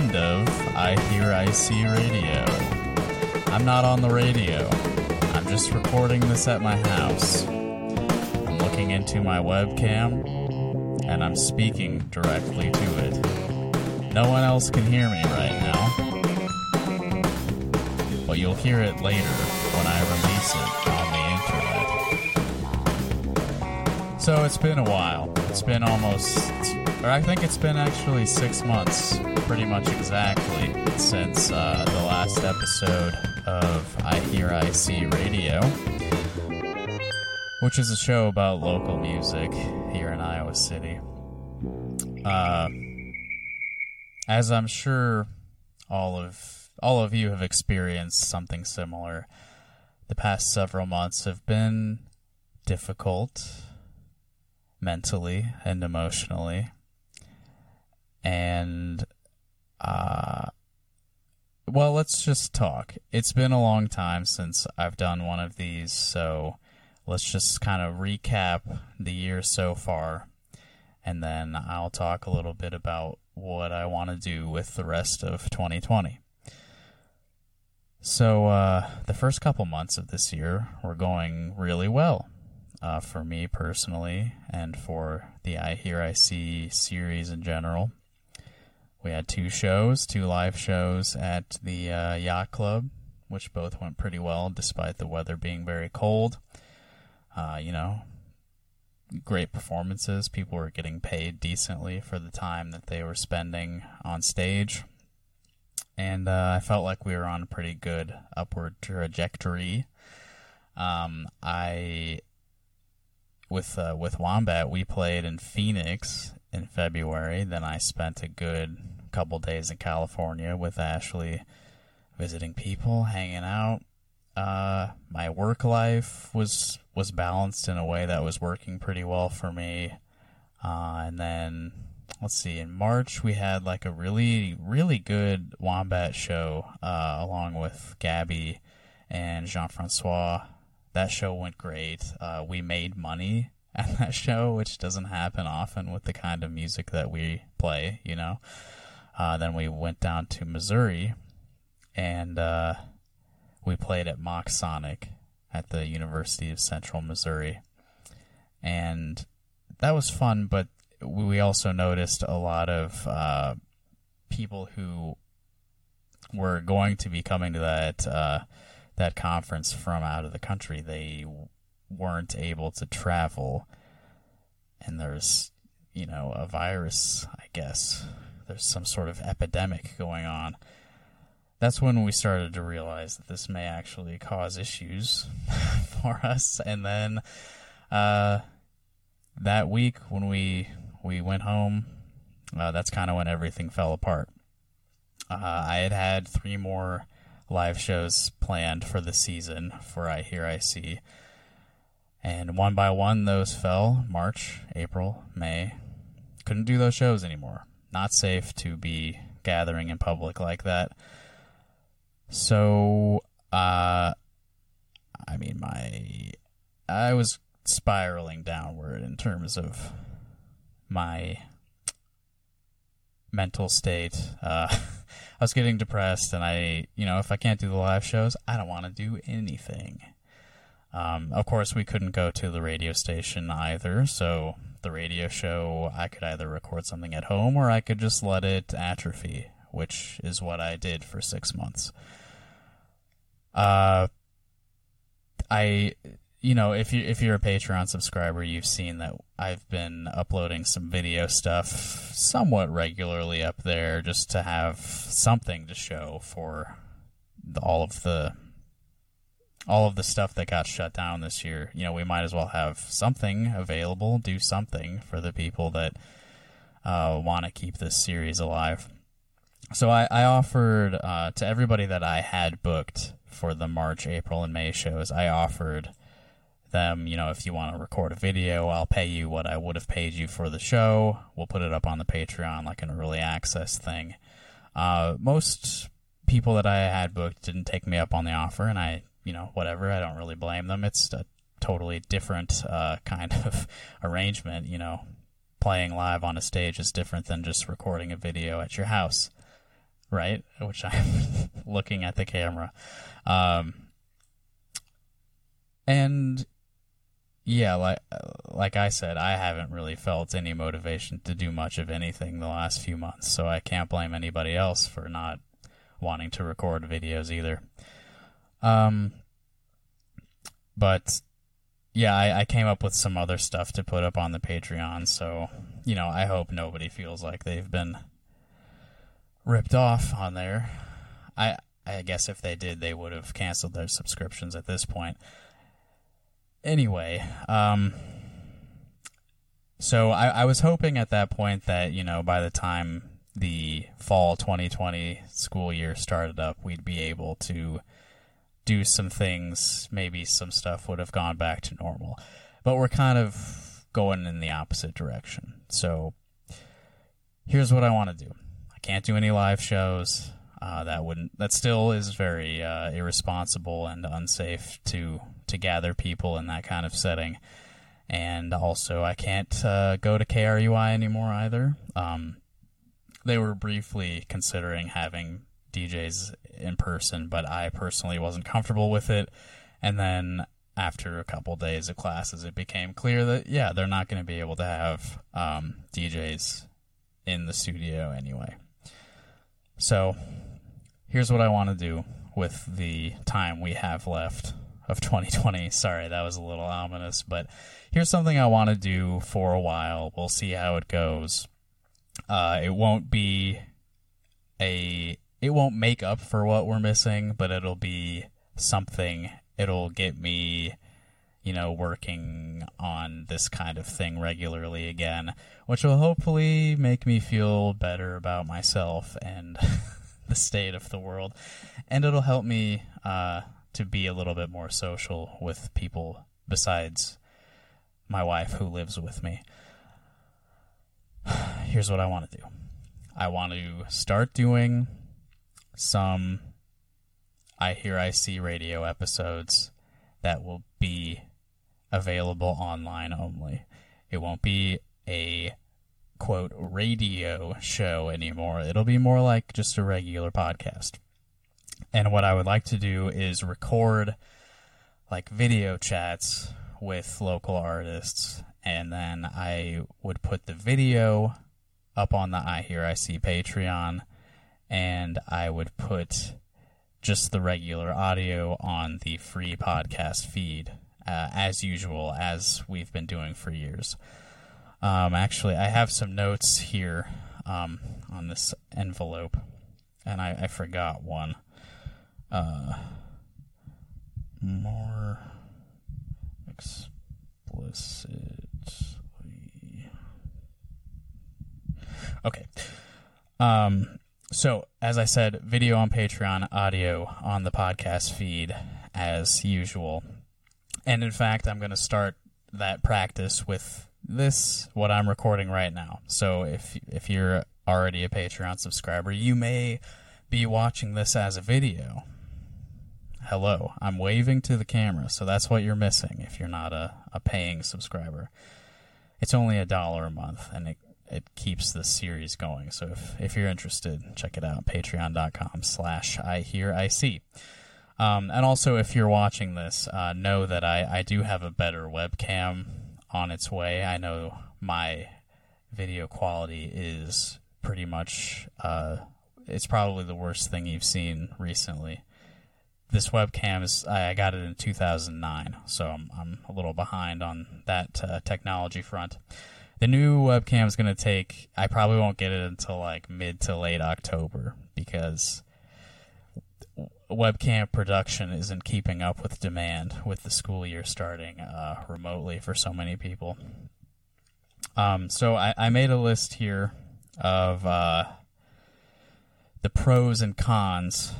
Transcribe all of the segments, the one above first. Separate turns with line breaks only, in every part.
kind of I Hear I See Radio. I'm not on the radio, I'm just recording this at my house. I'm looking into my webcam, and I'm speaking directly to it. No one else can hear me right now but you'll hear it later when I release it on the internet. So it's been a while. It's been almost, or I think it's been actually six months, pretty much exactly, since uh, the last episode of I Hear I See Radio, which is a show about local music here in Iowa City. Uh, as I'm sure all of all of you have experienced something similar. The past several months have been difficult mentally and emotionally. And, uh, well, let's just talk. It's been a long time since I've done one of these, so let's just kind of recap the year so far, and then I'll talk a little bit about what I want to do with the rest of 2020. So uh, the first couple months of this year were going really well uh, for me personally, and for the I Hear I See series in general. We had two shows, two live shows at the uh, yacht club, which both went pretty well despite the weather being very cold. Uh, you know, great performances. People were getting paid decently for the time that they were spending on stage and uh, I felt like we were on a pretty good upward trajectory. Um, I with uh, with Wombat, we played in Phoenix in February. Then I spent a good couple days in California with Ashley, visiting people, hanging out. Uh, my work life was was balanced in a way that was working pretty well for me. Uh, and then let's see, in March we had like a really, really good Wombat show uh, along with Gabby and Jean Francois. That show went great. Uh, we made money at that show, which doesn't happen often with the kind of music that we play, you know. Uh, then we went down to Missouri and uh, we played at MOXsonic at the University of Central Missouri. And that was fun, but we also noticed a lot of uh, people who were going to be coming to that uh, that conference from out of the country. They weren't able to travel, and there's you know a virus. I guess there's some sort of epidemic going on. That's when we started to realize that this may actually cause issues for us. And then uh, that week, when we we went home. Uh, that's kind of when everything fell apart. Uh, I had had three more live shows planned for the season for I Hear I See. And one by one, those fell March, April, May. Couldn't do those shows anymore. Not safe to be gathering in public like that. So, uh, I mean, my. I was spiraling downward in terms of my mental state. Uh, I was getting depressed, and I, you know, if I can't do the live shows, I don't want to do anything. Um, of course, we couldn't go to the radio station either, so the radio show, I could either record something at home or I could just let it atrophy, which is what I did for six months. Uh, I you know, if you if you're a Patreon subscriber, you've seen that I've been uploading some video stuff somewhat regularly up there, just to have something to show for the, all of the all of the stuff that got shut down this year. You know, we might as well have something available, do something for the people that uh, want to keep this series alive. So I, I offered uh, to everybody that I had booked for the March, April, and May shows. I offered them, you know, if you want to record a video, I'll pay you what I would have paid you for the show. We'll put it up on the Patreon like an early access thing. Uh, most people that I had booked didn't take me up on the offer, and I you know, whatever. I don't really blame them. It's a totally different uh, kind of arrangement. You know, playing live on a stage is different than just recording a video at your house, right? Which I'm looking at the camera. Um, and yeah, like like I said, I haven't really felt any motivation to do much of anything the last few months, so I can't blame anybody else for not wanting to record videos either. Um, but yeah, I, I came up with some other stuff to put up on the Patreon, so you know, I hope nobody feels like they've been ripped off on there. I I guess if they did, they would have canceled their subscriptions at this point. Anyway, um, so I, I was hoping at that point that you know by the time the fall 2020 school year started up, we'd be able to do some things. Maybe some stuff would have gone back to normal, but we're kind of going in the opposite direction. So here's what I want to do. I can't do any live shows. Uh, that wouldn't. That still is very uh, irresponsible and unsafe to to gather people in that kind of setting. And also, I can't uh, go to KRUI anymore either. Um, they were briefly considering having DJs in person, but I personally wasn't comfortable with it. And then after a couple days of classes, it became clear that yeah, they're not going to be able to have um, DJs in the studio anyway. So here's what I want to do with the time we have left of 2020. Sorry, that was a little ominous, but here's something I want to do for a while. We'll see how it goes. Uh, it won't be a it won't make up for what we're missing, but it'll be something. It'll get me, you know, working on this kind of thing regularly again, which will hopefully make me feel better about myself and the state of the world, and it'll help me uh, to be a little bit more social with people besides my wife who lives with me. Here's what I want to do. I want to start doing some I Hear I See radio episodes that will be available online only. It won't be a quote radio show anymore. It'll be more like just a regular podcast. And what I would like to do is record like video chats with local artists and then I would put the video up on the I Hear I See Patreon and I would put just the regular audio on the free podcast feed, uh, as usual, as we've been doing for years. Um, actually, I have some notes here um, on this envelope, and I, I forgot one. Uh, more explicitly. Okay. Um, so, as I said, video on Patreon, audio on the podcast feed as usual. And in fact, I'm going to start that practice with this what I'm recording right now. So, if if you're already a Patreon subscriber, you may be watching this as a video. Hello, I'm waving to the camera, so that's what you're missing if you're not a, a paying subscriber. It's only a dollar a month, and it it keeps the series going. So if, if you're interested, check it out. Patreon.com slash I hear I see. Um, and also, if you're watching this, uh, know that I, I do have a better webcam on its way. I know my video quality is pretty much, uh, it's probably the worst thing you've seen recently. This webcam is, I got it in 2009, so I'm, I'm a little behind on that uh, technology front. The new webcam is going to take, I probably won't get it until like mid to late October because webcam production isn't keeping up with demand with the school year starting uh, remotely for so many people. Um, so I, I, made a list here of uh, the pros and cons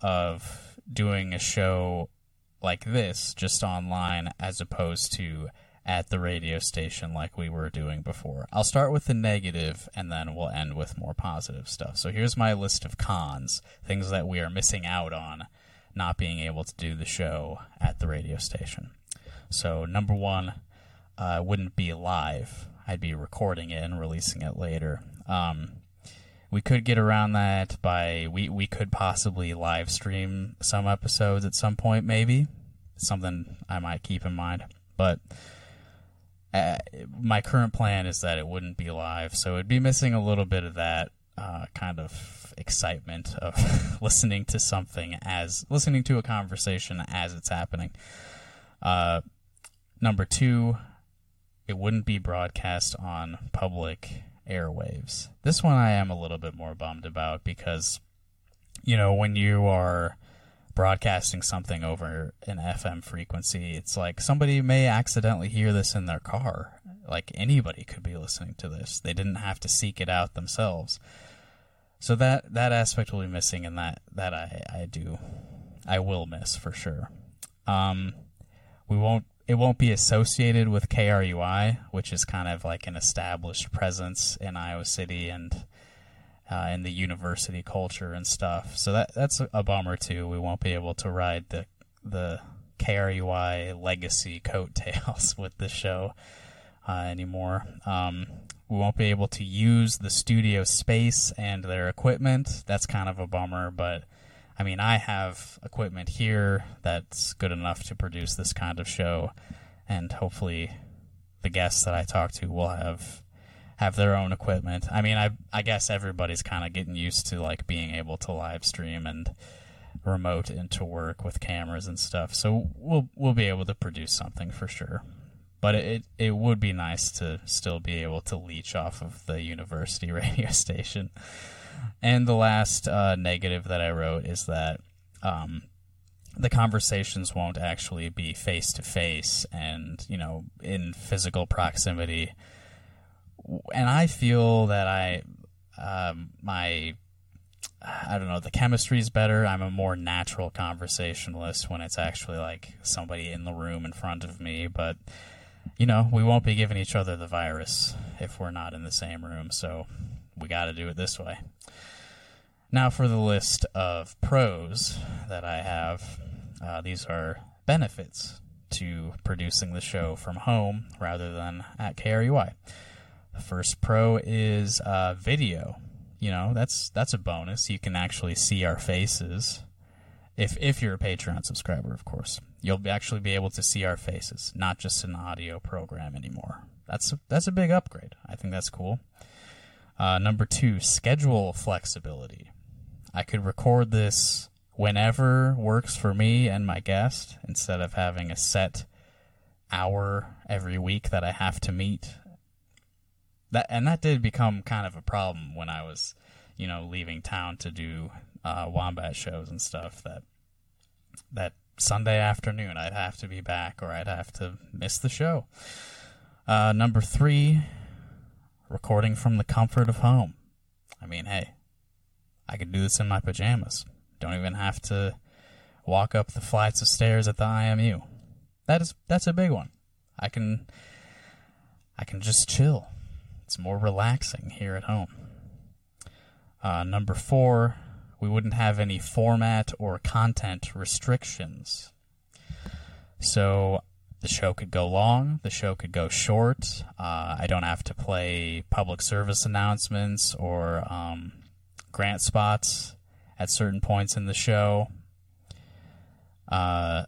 of doing a show like this just online as opposed to at the radio station like we were doing before. I'll start with the negative and then we'll end with more positive stuff. So here's my list of cons, things that we are missing out on not being able to do the show at the radio station. So, number one, uh, wouldn't be live. I'd be recording it and releasing it later. Um, we could get around that by we we could possibly live stream some episodes at some point, maybe something I might keep in mind. But uh, my current plan is that it wouldn't be live, so it'd be missing a little bit of that uh, kind of excitement of listening to something as listening to a conversation as it's happening. Uh, number two, it wouldn't be broadcast on public airwaves. This one I am a little bit more bummed about because, you know, when you are broadcasting something over an FM frequency, it's like somebody may accidentally hear this in their car. Like anybody could be listening to this. They didn't have to seek it out themselves. So that that aspect will be missing, and that that I I do I will miss for sure. Um, we won't it won't be associated with KRUI, which is kind of like an established presence in Iowa City and uh, in the university culture and stuff. So that that's a bummer too. We won't be able to ride the the KRUI legacy coattails with the show uh, anymore. Um, we won't be able to use the studio space and their equipment. That's kind of a bummer, but I mean, I have equipment here that's good enough to produce this kind of show, and hopefully, the guests that I talk to will have have their own equipment. I mean, I I guess everybody's kind of getting used to like being able to live stream and remote into work with cameras and stuff. So we'll we'll be able to produce something for sure. But it it would be nice to still be able to leech off of the university radio station. And the last uh, negative that I wrote is that um, the conversations won't actually be face to face and you know in physical proximity. And I feel that I um, my I don't know, the chemistry is better. I'm a more natural conversationalist when it's actually like somebody in the room in front of me. But, you know, we won't be giving each other the virus if we're not in the same room. So we got to do it this way. Now, for the list of pros that I have, uh, these are benefits to producing the show from home rather than at KRUI. The first pro is uh, video. You know, that's that's a bonus. You can actually see our faces. If if you're a Patreon subscriber, of course, you'll actually be able to see our faces, not just an audio program anymore. That's a, that's a big upgrade. I think that's cool. Uh, number two, schedule flexibility. I could record this whenever works for me and my guest instead of having a set hour every week that I have to meet. That and that did become kind of a problem when I was, you know, leaving town to do uh, wombat shows and stuff. That that Sunday afternoon I'd have to be back or I'd have to miss the show. Uh, number three, recording from the comfort of home. I mean, hey, I could do this in my pajamas. Don't even have to walk up the flights of stairs at the IMU. That is that's a big one. I can I can just chill. It's more relaxing here at home. Uh, number four, we wouldn't have any format or content restrictions. So the show could go long, the show could go short. Uh, I don't have to play public service announcements or um, grant spots at certain points in the show. Uh,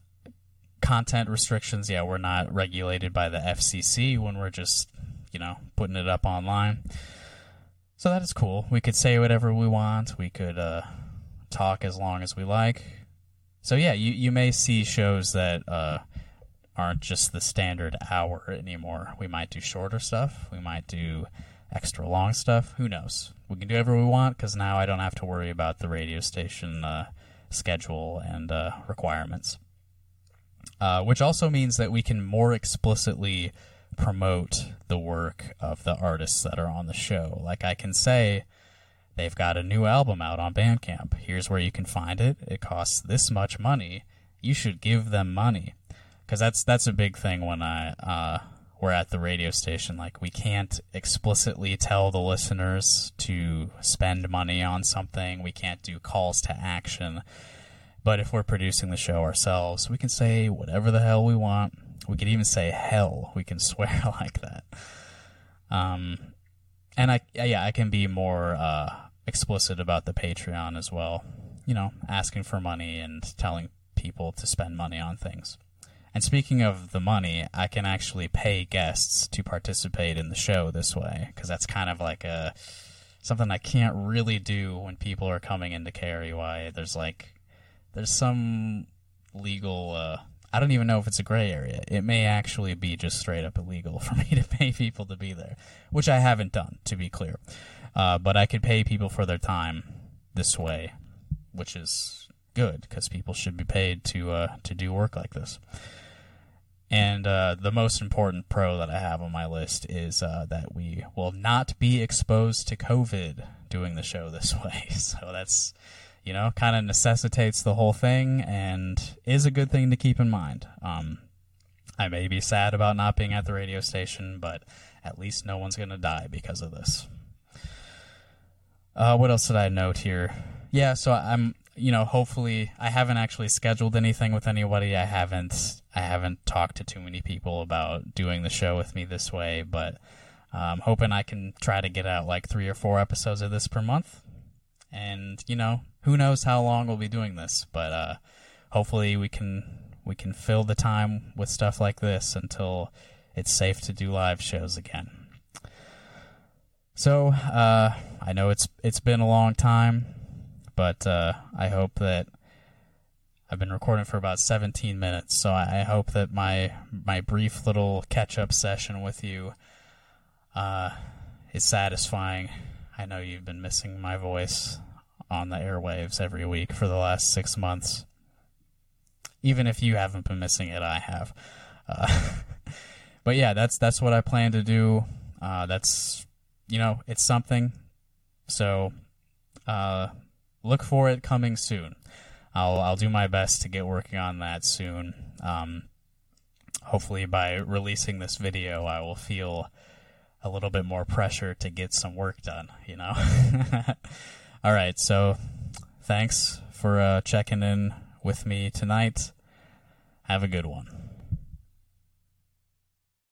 content restrictions, yeah, we're not regulated by the FCC when we're just, you know, putting it up online. So that is cool. We could say whatever we want. We could uh, talk as long as we like. So yeah, you, you may see shows that uh, aren't just the standard hour anymore. We might do shorter stuff. We might do extra long stuff. Who knows? We can do whatever we want because now I don't have to worry about the radio station uh, schedule and uh, requirements. Uh, which also means that we can more explicitly promote the work of the artists that are on the show. Like I can say, they've got a new album out on Bandcamp. Here's where you can find it. It costs this much money. You should give them money because that's that's a big thing when I uh, we're at the radio station. Like we can't explicitly tell the listeners to spend money on something. We can't do calls to action But if we're producing the show ourselves, we can say whatever the hell we want. We could even say hell. We can swear like that. Um, and I yeah I can be more uh, explicit about the Patreon as well. You know, asking for money and telling people to spend money on things. And speaking of the money, I can actually pay guests to participate in the show this way because that's kind of like a something I can't really do when people are coming into KRUI. There's like there's some legal uh, I don't even know if it's a gray area. It may actually be just straight up illegal for me to pay people to be there, which I haven't done, to be clear. Uh, but I could pay people for their time this way, which is good because people should be paid to uh, to do work like this. And uh, the most important pro that I have on my list is uh, that we will not be exposed to COVID doing the show this way. So that's, you know, kind of necessitates the whole thing and is a good thing to keep in mind. Um, I may be sad about not being at the radio station, but at least no one's going to die because of this. Uh, what else did I note here? Yeah, so I'm you know, hopefully I haven't actually scheduled anything with anybody. I haven't I haven't talked to too many people about doing the show with me this way, but I'm um, hoping I can try to get out like 3 or 4 episodes of this per month. And, you know, who knows how long we'll be doing this, but uh hopefully we can we can fill the time with stuff like this until it's safe to do live shows again. So, uh I know it's it's been a long time but uh, I hope that I've been recording for about 17 minutes, so I, hope that my my brief little catch up session with you uh, is satisfying. I know you've been missing my voice on the airwaves every week for the last six months. Even if you haven't been missing it, I have. Uh, but yeah, that's that's what I plan to do. Uh, that's you know, it's something. So uh, look for it coming soon. I'll I'll do my best to get working on that soon. Um, hopefully, by releasing this video, I will feel a little bit more pressure to get some work done. You know. All right. So, thanks for uh, checking in with me tonight. Have a good one.